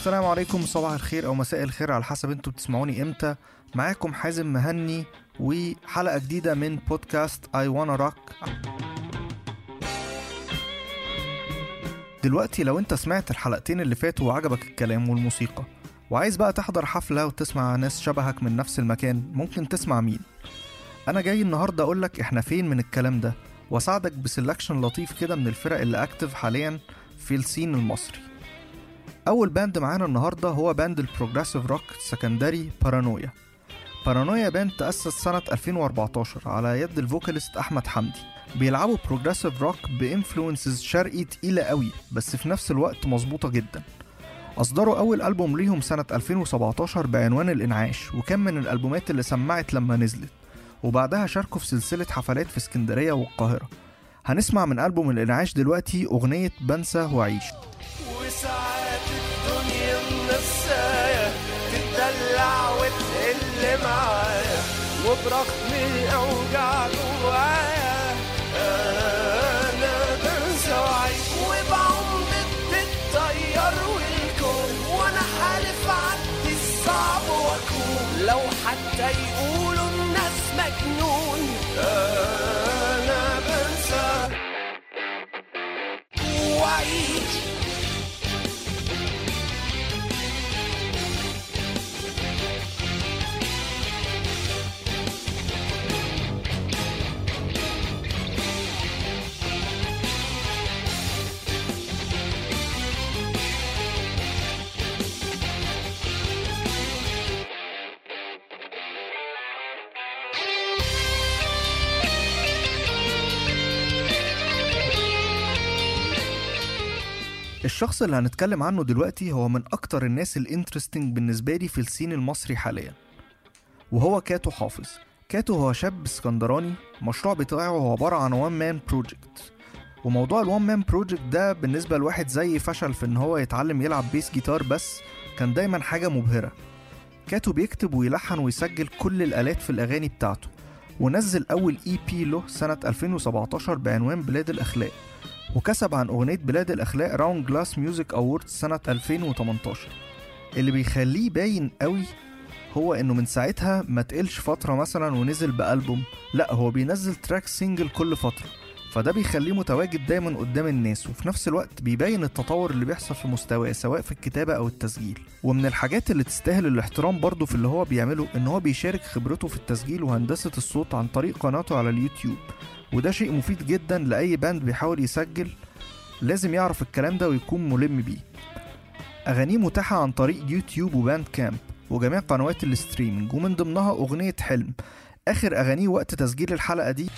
السلام عليكم صباح الخير أو مساء الخير على حسب أنتوا بتسمعوني إمتى. معاكم حازم مهني وحلقة جديدة من بودكاست اي وأنا روك دلوقتي لو أنت سمعت الحلقتين اللي فاتوا وعجبك الكلام والموسيقى وعايز بقى تحضر حفلة وتسمع ناس شبهك من نفس المكان ممكن تسمع مين؟ أنا جاي النهاردة اقولك إحنا فين من الكلام ده وأساعدك ب selection لطيف كده من الفرق اللي active حاليا في ال scene المصري. أول band معانا النهاردة هو band ال progressive rock السكندري بارانويا. بارانويا band تأسس سنة 2014 على يد ال vocalist أحمد حمدي. بيلعبوا progressive rock ب influences شرقي تقيلة قوي بس في نفس الوقت مظبوطة جدا. أصدروا أول ألبوم ليهم سنة 2017 بعنوان الإنعاش وكان من الألبومات اللي سمعت لما نزلت. وبعدها شاركوا في سلسلة حفلات في اسكندرية والقاهرة. هنسمع من ألبوم الإنعاش دلوقتي أغنية بنسى وأعيش معايا وبرغم الأوجاع الشخص اللي هنتكلم عنه دلوقتي هو من أكتر الناس ال interesting بالنسبة لي في ال scene المصري حاليا. وهو كاتو حافظ. كاتو هو شاب اسكندراني المشروع بتاعه هو عبارة عن one man project وموضوع ال one man project ده بالنسبة لواحد زي فشل في إن هو يتعلم يلعب bass guitar بس كان دايما حاجة مبهرة. كاتو بيكتب ويلحن ويسجل كل الآلات في الأغاني بتاعته. ونزل أول EP له سنة 2017 بعنوان بلاد الأخلاق. وكسب عن أغنية بلاد الأخلاق Round Glass Music Awards سنة 2018 اللي بيخليه باين قوي هو إنه من ساعتها ما تقلش فترة مثلا ونزل بألبوم. لا هو بينزل track single كل فترة. فده بيخليه متواجد دايما قدام الناس وفي نفس الوقت بيبين التطور اللي بيحصل في مستواه سواء في الكتابة أو التسجيل. ومن الحاجات اللي تستاهل الاحترام برضه في اللي هو بيعمله إن هو بيشارك خبرته في التسجيل وهندسة الصوت عن طريق قناته على اليوتيوب. وده شيء مفيد جدا لأي band بيحاول يسجل لازم يعرف الكلام ده ويكون ملم بيه. أغانيه متاحة عن طريق يوتيوب و Bandcamp وجميع قنوات ال streaming ومن ضمنها أغنية حلم. آخر أغانيه وقت تسجيل الحلقة دي.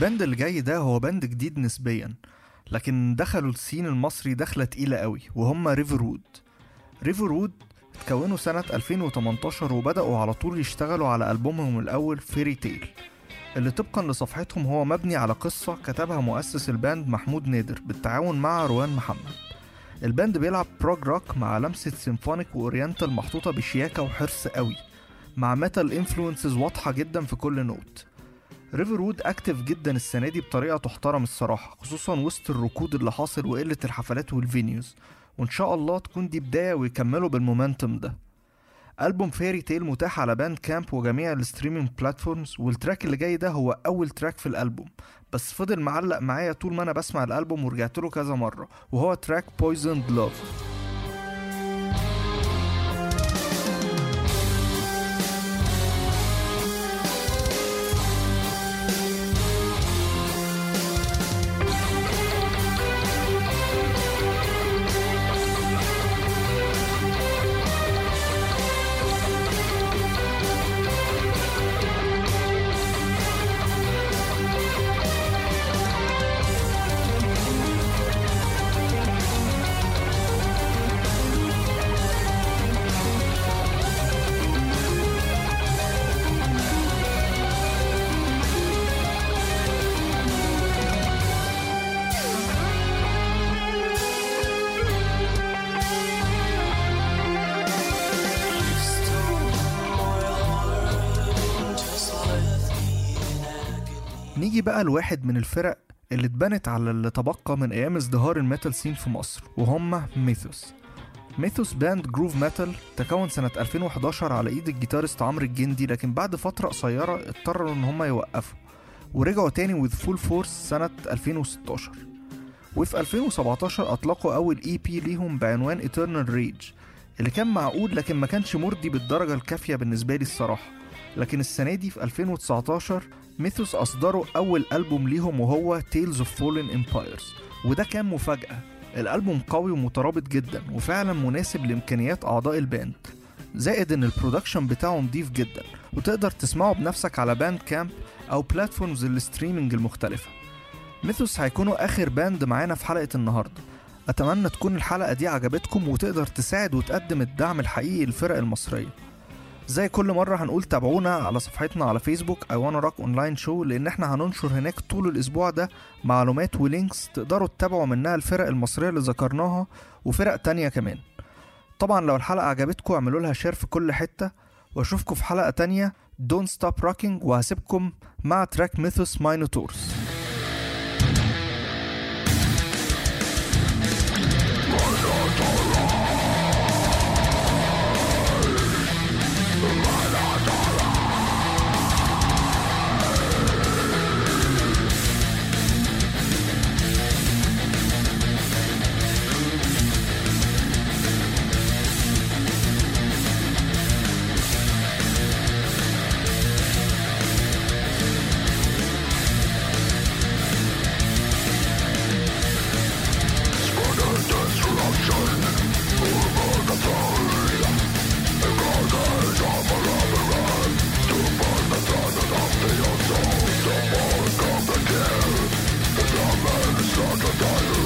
ال band اللي جاي ده هو band جديد نسبيا لكن دخلوا ال scene المصري دخلة تقيلة قوي وهم Riverwood. Riverwood اتكونوا سنة 2018 وبدأوا على طول يشتغلوا على ألبومهم الأول Fairytale اللي طبقا لصفحتهم هو مبني على قصة كتبها مؤسس ال band محمود نادر بالتعاون مع روان محمد. ال band بيلعب prog rock مع لمسة symphonic و oriental محطوطة بشياكة وحرص قوي مع metal influences واضحة جدا في كل note Riverwood active جدا السنة دي بطريقة تحترم الصراحة خصوصا وسط الركود اللي حاصل وقلة الحفلات وال venues وإن شاء الله تكون دي بداية ويكملوا بال momentum ده. ألبوم Fairytale متاح على Bandcamp وجميع ال streaming platforms وال track اللي جاي ده هو أول track في الألبوم. بس فضل معلق معايا طول ما أنا بسمع الألبوم ورجعت له كذا مرة وهو track Poisoned Love. نيجي بقى لواحد من الفرق اللي اتبنت على اللي تبقى من أيام ازدهار ال metal scene في مصر وهم ميثوس. ميثوس band groove metal تكون سنة 2011 على إيد ال guitarist عمرو الجندي لكن بعد فترة قصيرة اضطروا إن هم يوقفوا ورجعوا تاني with full force سنة 2016 وفي 2017 أطلقوا أول EP ليهم بعنوان Eternal Rage اللي كان معقول لكن ما كانش مرضي بالدرجة الكافية بالنسبة لي الصراحة. لكن السنة دي في 2019 ميثوس أصدروا أول ألبوم ليهم وهو Tales of Fallen Empires وده كان مفاجأة. الألبوم قوي ومترابط جدا وفعلا مناسب لإمكانيات أعضاء ال band. زائد إن ال production بتاعه نضيف جدا وتقدر تسمعه بنفسك على Bandcamp أو platforms ال streaming المختلفة. ميثوس هيكونوا آخر band معانا في حلقة النهاردة. أتمنى تكون الحلقة دي عجبتكم وتقدر تساعد وتقدم الدعم الحقيقي للفرق المصرية. زي كل مرة هنقول تابعونا على صفحتنا على فيسبوك I wanna rock online show لأن إحنا هننشر هناك طول الأسبوع ده معلومات و links تقدروا تتابعوا منها الفرق المصرية اللي ذكرناها وفرق تانية كمان. طبعا لو الحلقة عجبتكم اعملوا لها share في كل حتة. وأشوفكم في حلقة تانية. Don't Stop Rocking وهسيبكم مع track ميثوس Minotaurus Sacrifice